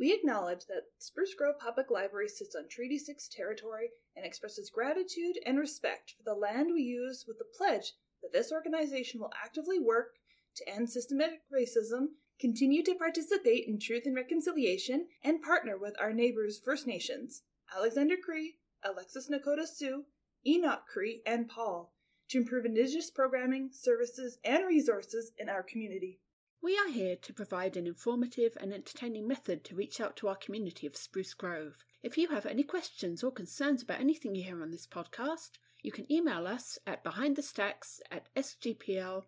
We acknowledge that Spruce Grove Public Library sits on Treaty 6 territory and expresses gratitude and respect for the land we use with the pledge that this organization will actively work to end systematic racism, continue to participate in truth and reconciliation, and partner with our neighbors First Nations, Alexander Cree, Alexis Nakota Sioux, Enoch Cree, and Paul, to improve Indigenous programming, services, and resources in our community. We are here to provide an informative and entertaining method to reach out to our community of Spruce Grove. If you have any questions or concerns about anything you hear on this podcast, you can email us at behindthestacks at sgpl.ca.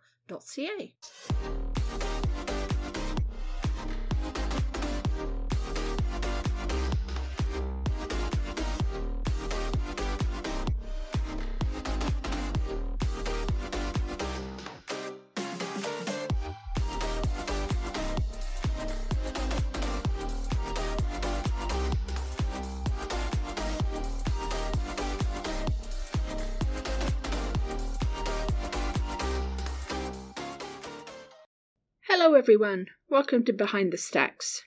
Hello, everyone. Welcome to Behind the Stacks.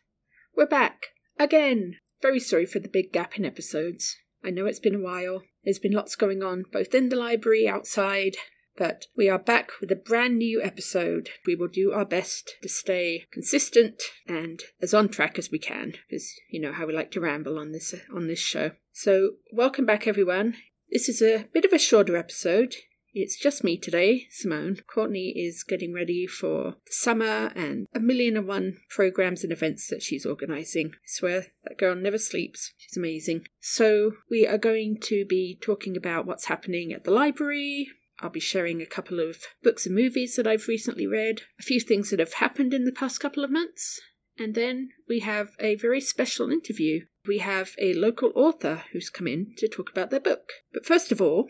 We're back again. Very sorry for the big gap in episodes. I know it's been a while. There's been lots going on, both in the library, outside, but we are back with a brand new episode. We will do our best to stay consistent and as on track as we can, because you know how we like to ramble on this on this show. So, welcome back, everyone. This is a bit of a shorter episode. It's just me today, Simone. Courtney is getting ready for the summer and a million and one programs and events that she's organising. I swear, that girl never sleeps. She's amazing. So, we are going to be talking about what's happening at the library. I'll be sharing a couple of books and movies that I've recently read, a few things that have happened in the past couple of months, and then we have a very special interview. We have a local author who's come in to talk about their book. But first of all,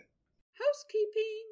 housekeeping.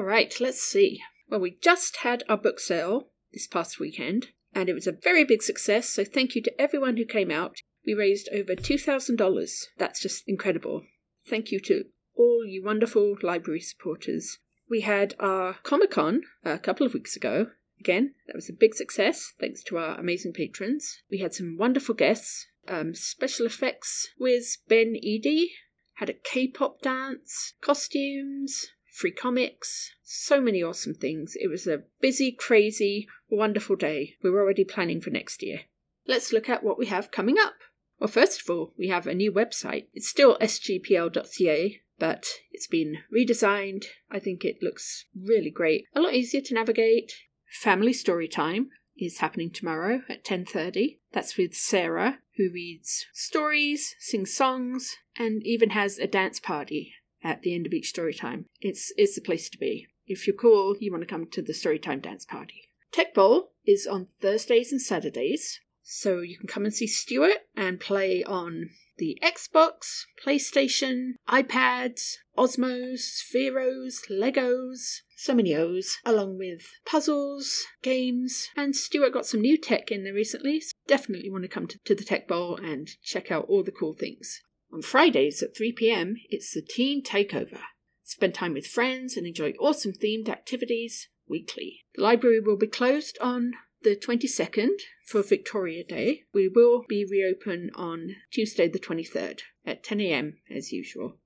All right, let's see. Well, we just had our book sale this past weekend, and it was a very big success, so thank you to everyone who came out. We raised over $2,000. That's just incredible. Thank you to all you wonderful library supporters. We had our Comic Con a couple of weeks ago. Again, that was a big success, thanks to our amazing patrons. We had some wonderful guests. Um, special effects with Ben Eady, had a K pop dance, costumes, free comics, so many awesome things. It was a busy, crazy, wonderful day. We're already planning for next year. Let's look at what we have coming up. Well, first of all, we have a new website. It's still sgpl.ca, but it's been redesigned. I think it looks really great. A lot easier to navigate. Family story time is happening tomorrow at 10:30. That's with Sarah, who reads stories, sings songs, and even has a dance party at the end of each story time. It's it's the place to be. If you're cool, you want to come to the storytime dance party. Tech Bowl is on Thursdays and Saturdays, so you can come and see Stuart and play on the Xbox, PlayStation, iPads, Osmos, Spheros, Legos, so many O's, along with puzzles, games, and Stuart got some new tech in there recently, so definitely want to come to, to the Tech Bowl and check out all the cool things. On Fridays at 3 pm, it's the Teen Takeover. Spend time with friends and enjoy awesome themed activities weekly. The library will be closed on the 22nd for Victoria Day. We will be reopen on Tuesday the 23rd at 10 am as usual.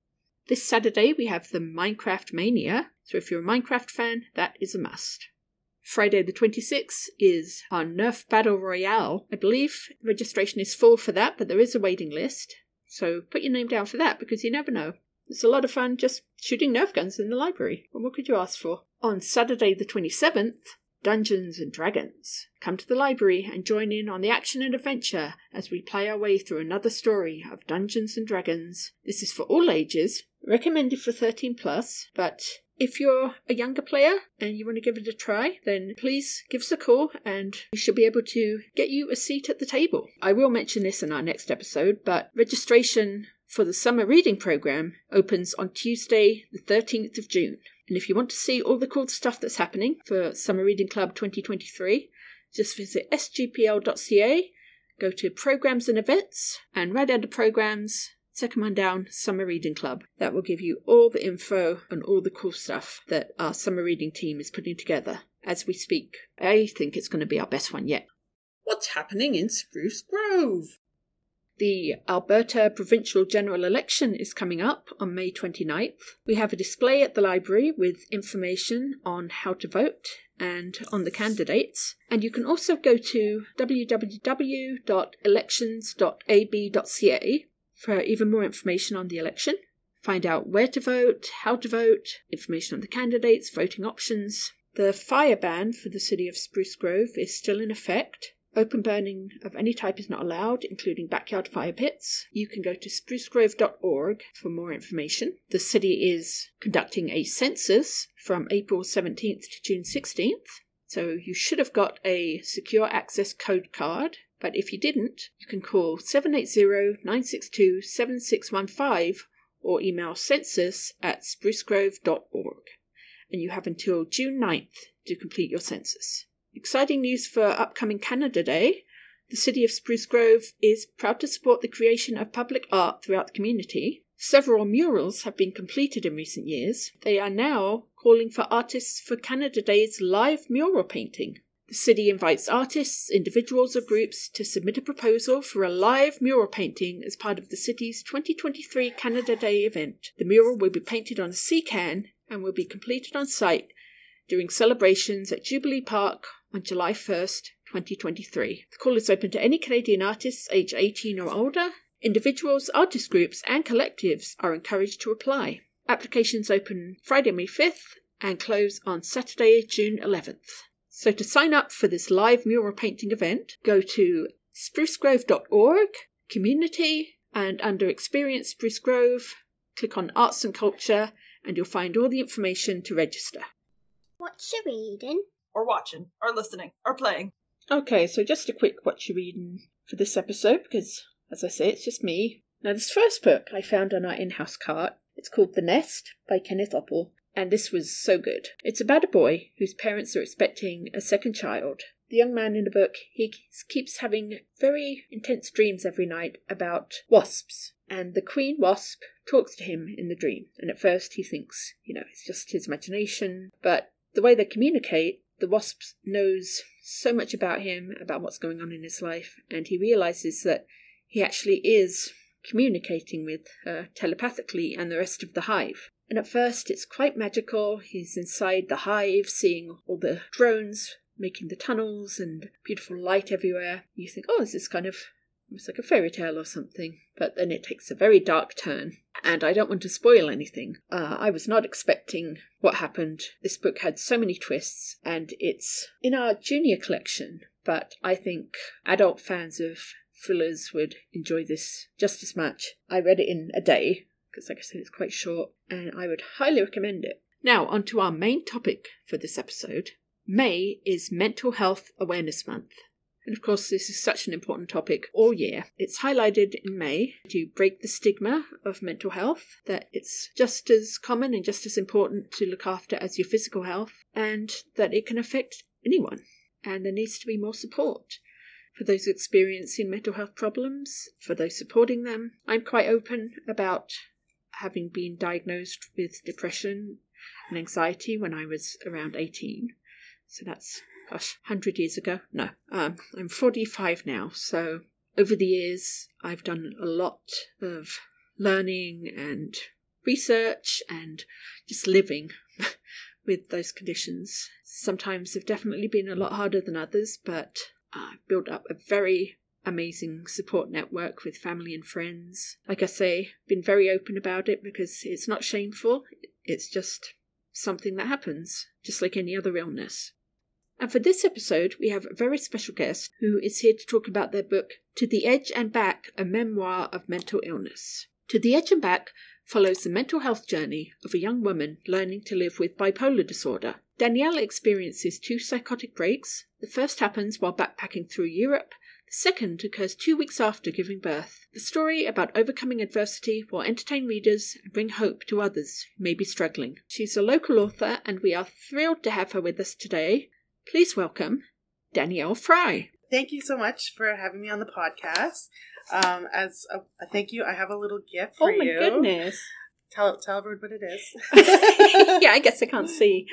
This Saturday we have the Minecraft Mania, so if you're a Minecraft fan, that is a must. Friday the 26th is our Nerf Battle Royale. I believe registration is full for that, but there is a waiting list. So put your name down for that because you never know. It's a lot of fun just shooting Nerf guns in the library. What could you ask for? On Saturday the 27th, Dungeons and Dragons. Come to the library and join in on the action and adventure as we play our way through another story of Dungeons and Dragons. This is for all ages, recommended for 13 plus, but if you're a younger player and you want to give it a try, then please give us a call and we should be able to get you a seat at the table. I will mention this in our next episode, but registration for the summer reading program opens on Tuesday, the 13th of June. And if you want to see all the cool stuff that's happening for Summer Reading Club 2023, just visit sgpl.ca, go to programs and events, and right under programs, second one down, Summer Reading Club. That will give you all the info and all the cool stuff that our summer reading team is putting together as we speak. I think it's going to be our best one yet. What's happening in Spruce Grove? The Alberta provincial general election is coming up on May 29th. We have a display at the library with information on how to vote and on the candidates. And you can also go to www.elections.ab.ca for even more information on the election. Find out where to vote, how to vote, information on the candidates, voting options. The fire ban for the city of Spruce Grove is still in effect. Open burning of any type is not allowed, including backyard fire pits. You can go to sprucegrove.org for more information. The city is conducting a census from April 17th to June 16th. So you should have got a secure access code card, but if you didn't, you can call 780 962 7615 or email census at sprucegrove.org. And you have until June 9th to complete your census. Exciting news for upcoming Canada Day. The City of Spruce Grove is proud to support the creation of public art throughout the community. Several murals have been completed in recent years. They are now calling for artists for Canada Day's live mural painting. The city invites artists, individuals, or groups to submit a proposal for a live mural painting as part of the city's 2023 Canada Day event. The mural will be painted on a sea can and will be completed on site during celebrations at Jubilee Park on July 1st, 2023. The call is open to any Canadian artists aged 18 or older. Individuals, artist groups, and collectives are encouraged to apply. Applications open Friday, May 5th and close on Saturday, June 11th. So to sign up for this live mural painting event, go to sprucegrove.org, community, and under Experience Spruce Grove, click on Arts and Culture, and you'll find all the information to register. What you reading? Or watching, or listening, or playing. Okay, so just a quick what you reading for this episode, because as I say, it's just me. Now, this first book I found on our in house cart. It's called The Nest by Kenneth Oppel, and this was so good. It's about a boy whose parents are expecting a second child. The young man in the book, he keeps having very intense dreams every night about wasps, and the queen wasp talks to him in the dream. And at first he thinks, you know, it's just his imagination, but the way they communicate, the wasp knows so much about him, about what's going on in his life, and he realizes that he actually is communicating with her telepathically and the rest of the hive. And at first, it's quite magical. He's inside the hive, seeing all the drones making the tunnels and beautiful light everywhere. You think, oh, this is kind of almost like a fairy tale or something. But then it takes a very dark turn. And I don't want to spoil anything. Uh, I was not expecting what happened. This book had so many twists, and it's in our junior collection. But I think adult fans of thrillers would enjoy this just as much. I read it in a day, because, like I said, it's quite short, and I would highly recommend it. Now, on to our main topic for this episode. May is Mental Health Awareness Month. And of course, this is such an important topic all year. It's highlighted in May to break the stigma of mental health, that it's just as common and just as important to look after as your physical health, and that it can affect anyone. And there needs to be more support for those experiencing mental health problems, for those supporting them. I'm quite open about having been diagnosed with depression and anxiety when I was around 18. So that's, gosh, 100 years ago? No, um, I'm 45 now. So over the years, I've done a lot of learning and research and just living with those conditions. Sometimes have definitely been a lot harder than others, but I've built up a very amazing support network with family and friends. Like I say, been very open about it because it's not shameful. It's just something that happens, just like any other illness. And for this episode, we have a very special guest who is here to talk about their book, To the Edge and Back A Memoir of Mental Illness. To the Edge and Back follows the mental health journey of a young woman learning to live with bipolar disorder. Danielle experiences two psychotic breaks. The first happens while backpacking through Europe, second occurs two weeks after giving birth. The story about overcoming adversity will entertain readers and bring hope to others who may be struggling. She's a local author, and we are thrilled to have her with us today. Please welcome Danielle Frey. Thank you so much for having me on the podcast. Um, as a, a thank you, I have a little gift for you. oh my you. goodness. Tell tell everyone what it is. yeah, I guess I can't see.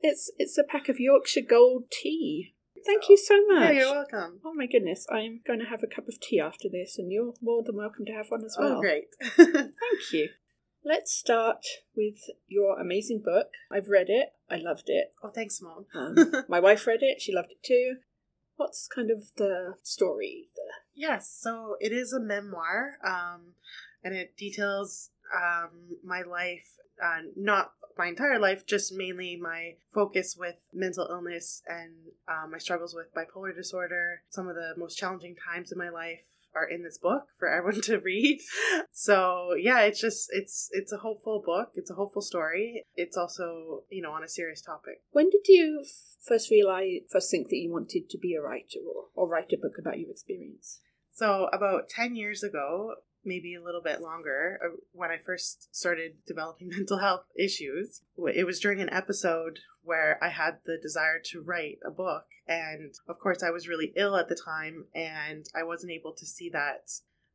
It's it's a pack of Yorkshire Gold tea. Thank so- you so Yeah, much. you're welcome. Oh my goodness, I'm going to have a cup of tea after this, and you're more than welcome to have one as well. Oh, great. Thank you. Let's start with your amazing book. I've read it. I loved it. oh, thanks, Mom. Um, my wife read it. She loved it too. What's kind of the story? Yes, so it is a memoir, um, and it details um, my life, uh, not my entire life, just mainly my focus with mental illness and uh, my struggles with bipolar disorder. Some of the most challenging times in my life are in this book for everyone to read. So yeah, it's just it's it's a hopeful book. It's a hopeful story. It's also you know on a serious topic. When did you first realize, first think that you wanted to be a writer or, or write a book about your experience? So, about 10 years ago, maybe a little bit longer, uh, when I first started developing mental health issues, it was during an episode where I had the desire to write a book. And of course, I was really ill at the time, and I wasn't able to see that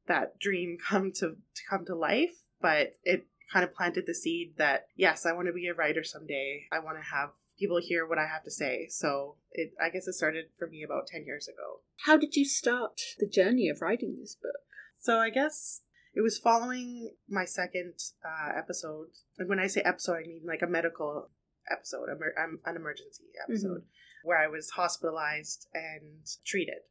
that dream come to, to come to life. But it kind of planted the seed that yes, I want to be a writer someday. I want to have people hear what I have to say. So it, I guess it started for me about 10 years ago. How did you start the journey of writing this book? So I guess it was following my second uh, episode. And when I say episode, I mean like a medical episode, um, an emergency episode, where I was hospitalized and treated.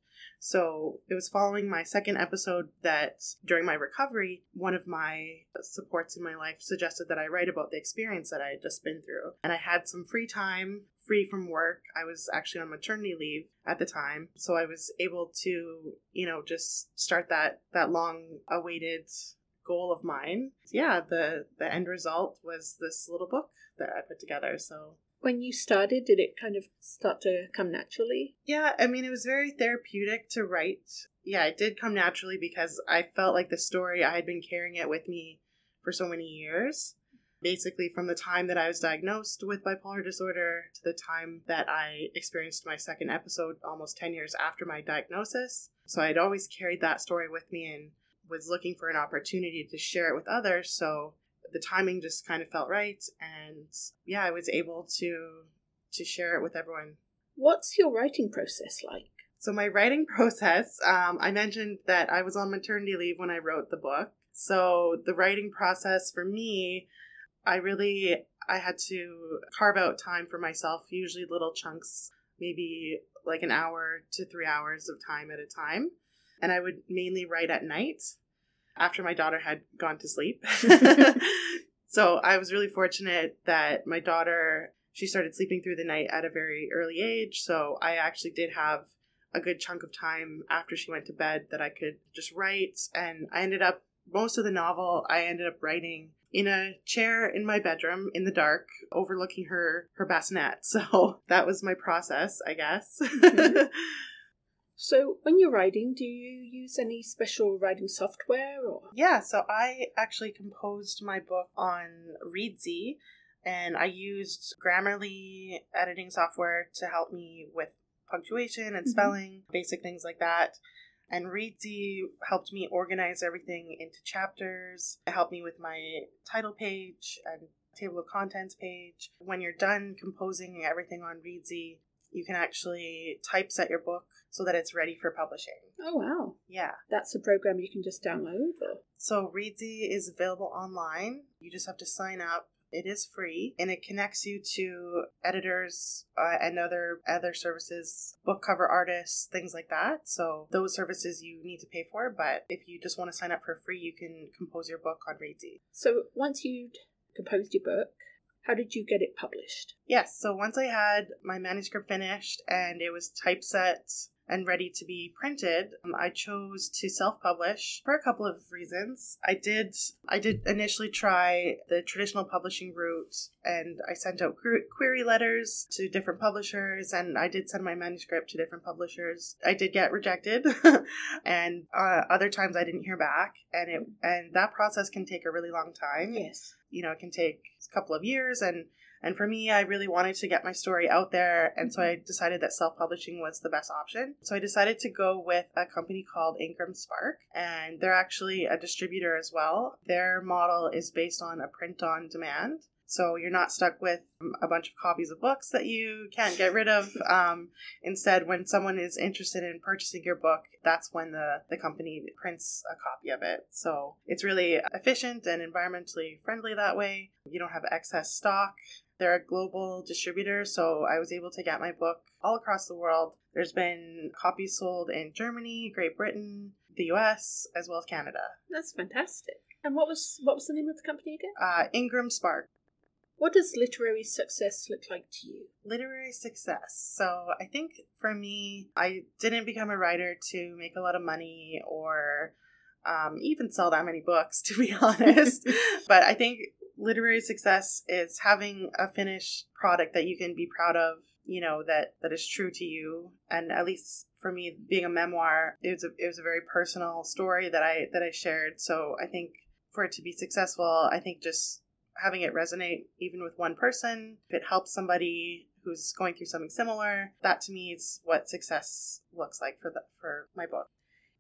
So it was following my second episode that during my recovery, one of my supports in my life suggested that I write about the experience that I had just been through. And I had some free time, free from work. I was actually on maternity leave at the time. So I was able to, you know, just start that that long awaited goal of mine. Yeah, the the end result was this little book that I put together. So When you started, did it kind of start to come naturally? Yeah, I mean, it was very therapeutic to write. Yeah, it did come naturally because I felt like the story, I had been carrying it with me for so many years. Basically, from the time that I was diagnosed with bipolar disorder to the time that I experienced my second episode, almost 10 years after my diagnosis. So I'd always carried that story with me and was looking for an opportunity to share it with others. So the timing just kind of felt right. And yeah, I was able to to share it with everyone What's your writing process like? so my writing process, um, I mentioned that I was on maternity leave when I wrote the book. So the writing process for me, I really I had to carve out time for myself, usually little chunks, maybe like an hour to three hours of time at a time. And I would mainly write at night after my daughter had gone to sleep. so I was really fortunate that my daughter she started sleeping through the night at a very early age. So I actually did have a good chunk of time after she went to bed that I could just write. And I ended up, most of the novel, I ended up writing in a chair in my bedroom in the dark, overlooking her, her bassinet. So that was my process, I guess. So, when you're writing, do you use any special writing software or? Yeah, so I actually composed my book on Reedsy, and I used Grammarly editing software to help me with punctuation and Mhm. spelling, basic things like that. And Reedsy helped me organize everything into chapters. It helped me with my title page and table of contents page. When you're done composing everything on Reedsy, you can actually typeset your book so that it's ready for publishing. Oh wow, Yeah. that's a program you can just download. Or... So Reedsy is available online. You just have to sign up. It is free, and it connects you to editors uh, and other other services, book cover artists, things like that. So those services you need to pay for, but if you just want to sign up for free, you can compose your book on Reedsy. So, once you'd composed your book, how did you get it published? Yes. So once I had my manuscript finished and it was typeset and ready to be printed, um, I chose to self-publish for a couple of reasons. I did I did initially try the traditional publishing route and I sent out que- query letters to different publishers and I did send my manuscript to different publishers. I did get rejected and uh, other times I didn't hear back and it and that process can take a really long time Yes. you know, it can take a couple of years and and for me, I really wanted to get my story out there, and so I decided that self publishing was the best option. So I decided to go with a company called Ingram Spark, and they're actually a distributor as well. Their model is based on a print on demand. So you're not stuck with um, a bunch of copies of books that you can't get rid of. Um, instead, when someone is interested in purchasing your book, that's when the, the company prints a copy of it. So it's really efficient and environmentally friendly that way. You don't have excess stock. They're a global distributor, so I was able to get my book all across the world. There's been copies sold in Germany, Great Britain, the US, as well as Canada. That's fantastic. And what was what was the name of the company again? Uh, Ingram Spark. What does literary success look like to you? Literary success. So I think for me, I didn't become a writer to make a lot of money or um, even sell that many books, to be honest. but I think literary success is having a finished product that you can be proud of you know that that is true to you and at least for me being a memoir it was a, it was a very personal story that i that i shared so i think for it to be successful i think just having it resonate even with one person if it helps somebody who's going through something similar that to me is what success looks like for the for my book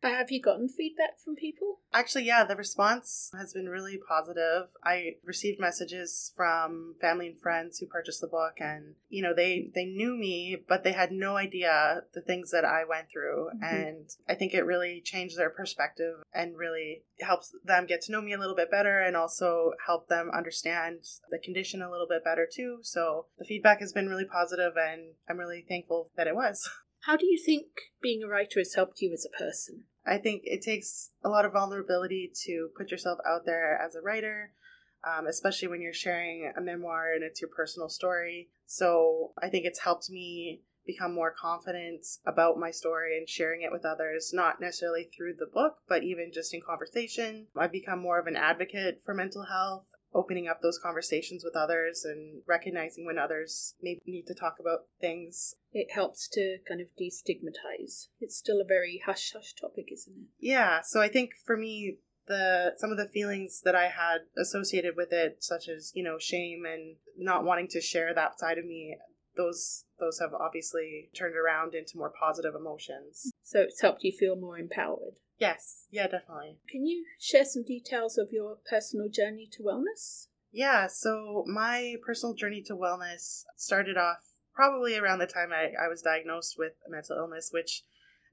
But have you gotten feedback from people? Actually, yeah, the response has been really positive. I received messages from family and friends who purchased the book and, you know, they they knew me, but they had no idea the things that I went through Mhm. and I think it really changed their perspective and really helps them get to know me a little bit better and also help them understand the condition a little bit better too. So, the feedback has been really positive and I'm really thankful that it was. How do you think being a writer has helped you as a person? I think it takes a lot of vulnerability to put yourself out there as a writer, um, especially when you're sharing a memoir and it's your personal story. So I think it's helped me become more confident about my story and sharing it with others, not necessarily through the book, but even just in conversation. I've become more of an advocate for mental health. Opening up those conversations with others and recognizing when others may need to talk about things It helps to kind of destigmatize. It's still a very hush hush topic, isn't it? Yeah, so I think for me the some of the feelings that I had associated with it such as, you know, shame and not wanting to share that side of me, those those have obviously turned around into more positive emotions. So it's helped you feel more empowered. Yes, yeah, definitely. Can you share some details of your personal journey to wellness? Yeah, so my personal journey to wellness started off probably around the time I, I was diagnosed with a mental illness, which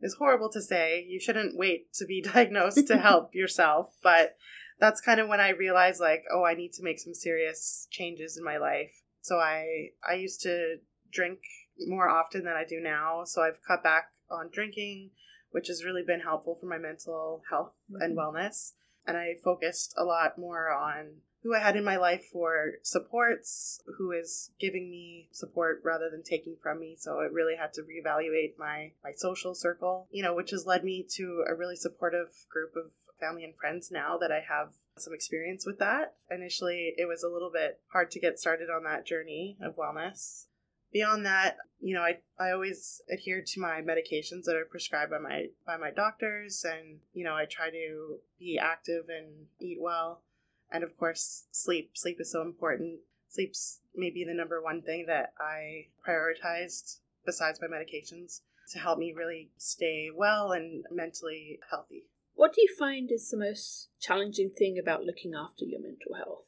is horrible to say. You shouldn't wait to be diagnosed to help yourself, but that's kind of when I realized like, oh, I need to make some serious changes in my life. So I I used to drink more often than I do now, so I've cut back on drinking, which has really been helpful for my mental health and mm-hmm. wellness. And I focused a lot more on who I had in my life for supports, who is giving me support rather than taking from me. So it really had to reevaluate my my social circle, you know, which has led me to a really supportive group of family and friends now that I have some experience with that. Initially, it was a little bit hard to get started on that journey of wellness. Beyond that, you know, I, I always adhere to my medications that are prescribed by my by my doctors. And, you know, I try to be active and eat well. And of course sleep sleep is so important. Sleep's maybe the number one thing that i prioritized besides my medications to help me really stay well and mentally healthy. What do you find is the most challenging thing about looking after your mental health?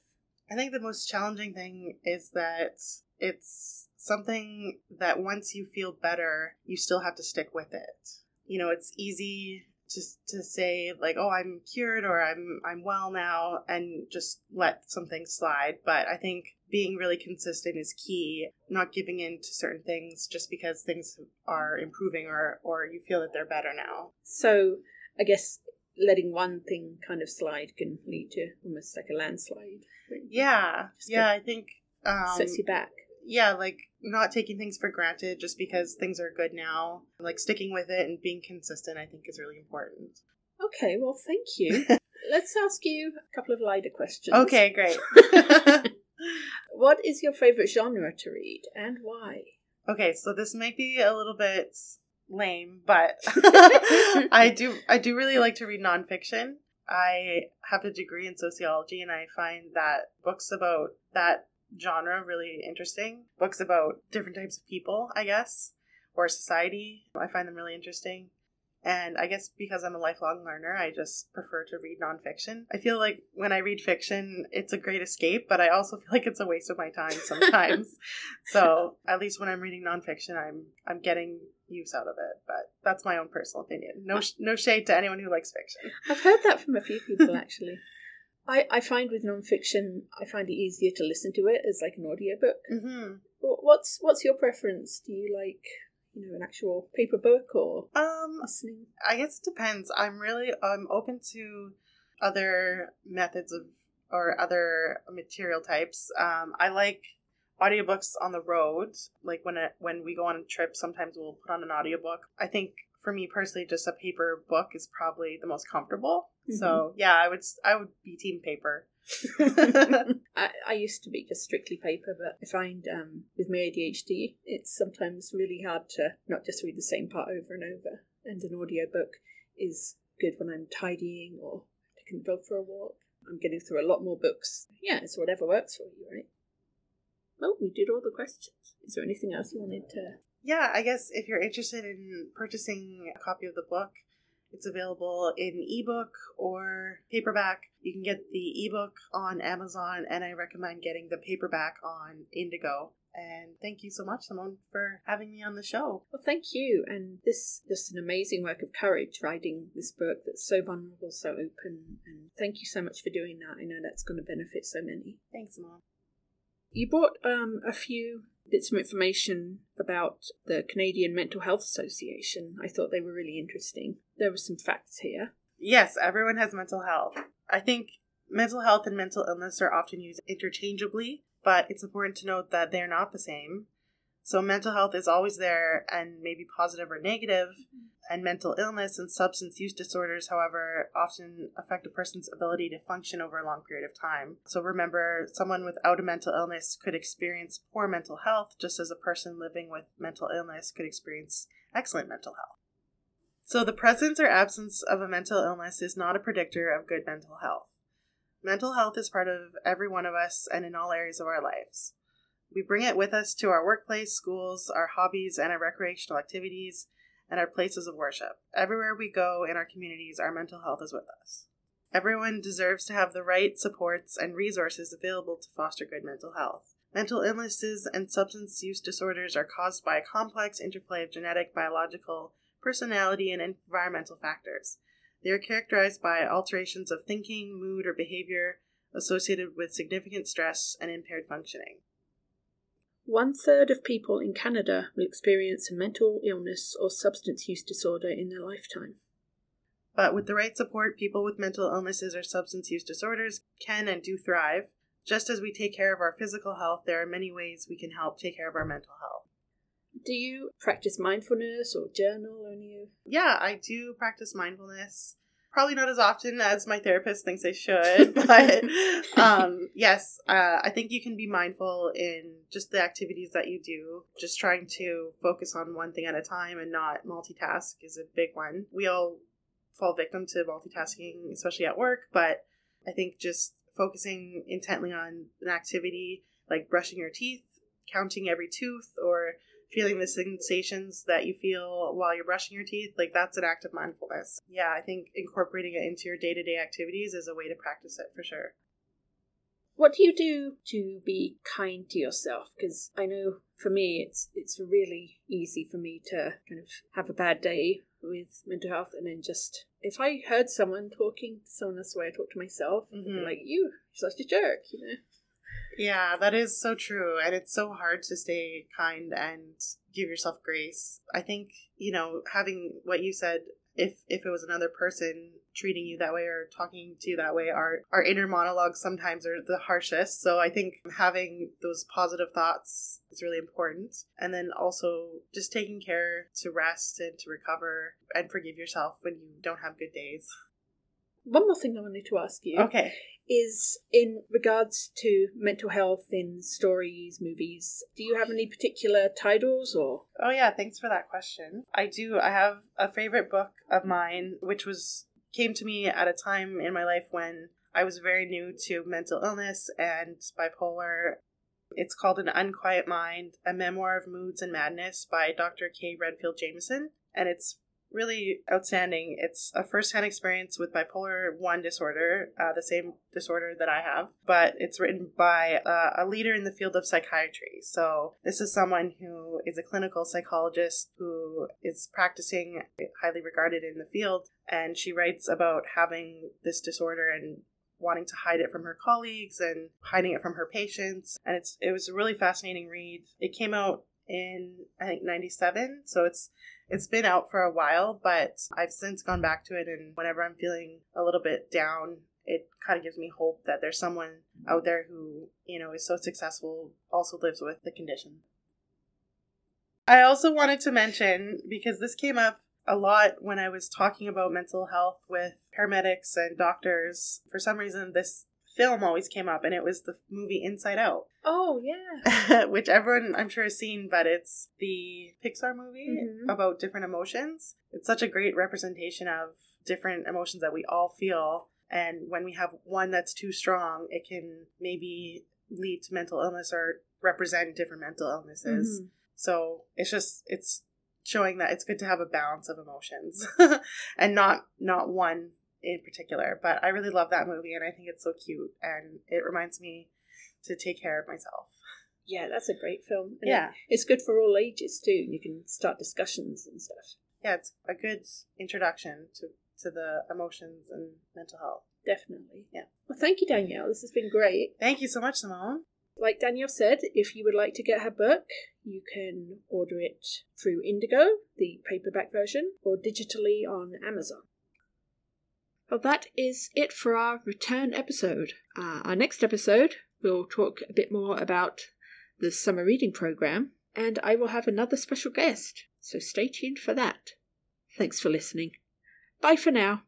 i think the most challenging thing is that it's something that once you feel better you still have to stick with it. You know it's easy just to say like oh i'm cured or i'm i'm well now and just let something slide. But i think being really consistent is key. Not giving in to certain things just because things are improving or or you feel that they're better now. So I guess letting one thing kind of slide can lead to almost like a landslide. yeah. Yeah i think um Sets you back. Yeah, like not taking things for granted just because things are good now. Like sticking with it and being consistent, I think, is really important. Okay, well, thank you. Let's ask you a couple of lighter questions. okay, great. what is your favorite genre to read and why? okay, so this might be a little bit lame, but I do I do really like to read nonfiction. I have a degree in sociology, and I find that books about that genre really interesting. Books about different types of people, I guess, or society, I find them really interesting. And I guess because I'm a lifelong learner, I just prefer to read nonfiction. I feel like when I read fiction, it's a great escape, but I also feel like it's a waste of my time sometimes. so at least when I'm reading nonfiction, I'm I'm getting use out of it. But that's my own personal opinion. No no shade to anyone who likes fiction. I've heard that from a few people actually. I, I find with nonfiction, I find it easier to listen to it as like an audiobook. Mm-hmm. What's what's your preference? Do you like you know an actual paper book or Um, listening? I guess it depends. I'm really I'm open to other methods of or other material types. Um, I like audiobooks on the road. Like when it, when we go on a trip, sometimes we'll put on an audiobook. I think for me personally, just a paper book is probably the most comfortable. So yeah, I would I would be team paper. I, I used to be just strictly paper, but I find um, with my ADHD, it's sometimes really hard to not just read the same part over and over. And an audiobook is good when I'm tidying or taking the dog for a walk. I'm getting through a lot more books. Yeah, it's whatever works for you, right? Well, we did all the questions. Is there anything else you wanted to? yeah, I guess if you're interested in purchasing a copy of the book, it's available in ebook or paperback. You can get the ebook on Amazon, and I recommend getting the paperback on Indigo. And thank you so much, Simone, for having me on the show. Well, thank you. And this just an amazing work of courage writing this book that's so vulnerable, so open. And thank you so much for doing that. I know that's going to benefit so many. Thanks, Simone. You brought um, a few bits of information about the Canadian Mental Health Association. I thought they were really interesting. There were some facts here. Yes, everyone has mental health. I think mental health and mental illness are often used interchangeably, but it's important to note that they're not the same. So, mental health is always there and maybe positive or negative. and mental illness and substance use disorders, however, often affect a person's ability to function over a long period of time. So, remember, someone without a mental illness could experience poor mental health, just as a person living with mental illness could experience excellent mental health. So, the presence or absence of a mental illness is not a predictor of good mental health. Mental health is part of every one of us and in all areas of our lives. We bring it with us to our workplace, schools, our hobbies, and our recreational activities, and our places of worship. Everywhere we go in our communities, our mental health is with us. Everyone deserves to have the right supports and resources available to foster good mental health. Mental illnesses and substance use disorders are caused by a complex interplay of genetic, biological, personality, and environmental factors. They are characterized by alterations of thinking, mood, or behavior associated with significant stress and impaired functioning. One third of people in Canada will experience a mental illness or substance use disorder in their lifetime. But with the right support, people with mental illnesses or substance use disorders can and do thrive. Just as we take care of our physical health, there are many ways we can help take care of our mental health. Do you practice mindfulness or journal or any Yeah, I do practice mindfulness. Probably not as often as my therapist thinks I should, but um, yes, uh, I think you can be mindful in just the activities that you do. Just trying to focus on one thing at a time and not multitask is a big one. We all fall victim to multitasking, especially at work, but I think just focusing intently on an activity like brushing your teeth, counting every tooth, or feeling the sensations that you feel while you're brushing your teeth, like that's an act of mindfulness. Yeah, I think incorporating it into your day to day activities is a way to practice it for sure. What do you do to be kind to yourself? Because I know for me, it's it's really easy for me to kind of have a bad day with mental health, and then just if I heard someone talking to someone, the way I talk to myself. Mhm. like, "You, you're such a jerk," you know. Yeah, that is so true. And it's so hard to stay kind and give yourself grace. I think, you know, having what you said, if if it was another person treating you that way or talking to you that way, our our inner monologues sometimes are the harshest. So I think having those positive thoughts is really important. And then also just taking care to rest and to recover and forgive yourself when you don't have good days. One more thing I wanted to ask you Okay. Is in regards to mental health in stories, movies. Do you have any particular titles or? Oh yeah, thanks for that question. I do. I have a favorite book of mine, which was came to me at a time in my life when I was very new to mental illness and bipolar. It's called An Unquiet Mind: A Memoir of Moods and Madness by Dr. Kay Redfield Jamison, and it's really outstanding. It's a first-hand experience with bipolar one disorder, uh, the same disorder that I have, but it's written by uh, a leader in the field of psychiatry. So this is someone who is a clinical psychologist who is practicing, highly regarded in the field, and she writes about having this disorder and wanting to hide it from her colleagues and hiding it from her patients and it's it was a really fascinating read it came out in i think 97 so it's it's been out for a while but i've since gone back to it and whenever i'm feeling a little bit down it kind of gives me hope that there's someone out there who you know is so successful also lives with the condition i also wanted to mention because this came up a lot when I was talking about mental health with paramedics and doctors. For some reason, this film always came up, and it was the movie Inside Out. Oh, yeah. which everyone I'm sure has seen, but it's the Pixar movie Mhm. about different emotions. It's such a great representation of different emotions that we all feel. And when we have one that's too strong, it can maybe lead to mental illness or represent different mental illnesses. Mhm. So it's just it's showing that it's good to have a balance of emotions and not not one in particular. But I really love that movie and I think it's so cute and it reminds me to take care of myself. Yeah, that's a great film. And Yeah. It's good for all ages too. You can start discussions and stuff. Yeah, it's a good introduction to to the emotions and mental health. Definitely. Yeah. Well, thank you, Danielle. This has been great. Thank you so much, Simone. Like Danielle said, if you would like to get her book, you can order it through Indigo, the paperback version, or digitally on Amazon. Well, that is it for our return episode. Uh, our next episode, we'll talk a bit more about the summer reading program, and I will have another special guest, so stay tuned for that. Thanks for listening. Bye for now.